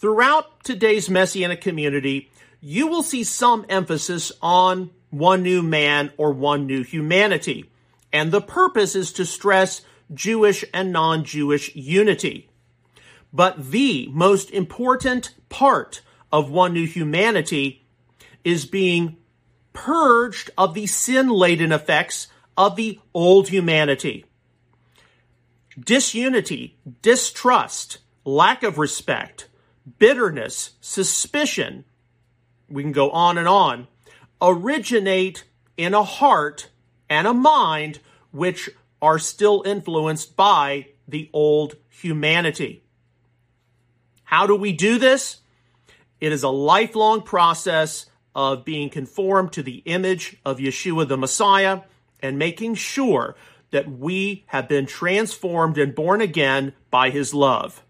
throughout today's Messianic community, you will see some emphasis on one new man or one new humanity. And the purpose is to stress Jewish and non-Jewish unity. But the most important part of one new humanity is being purged of the sin-laden effects of the old humanity. Disunity, distrust, lack of respect, bitterness, suspicion, we can go on and on, originate in a heart and a mind which are still influenced by the old humanity. How do we do this? It is a lifelong process of being conformed to the image of Yeshua the Messiah and making sure that we have been transformed and born again by his love.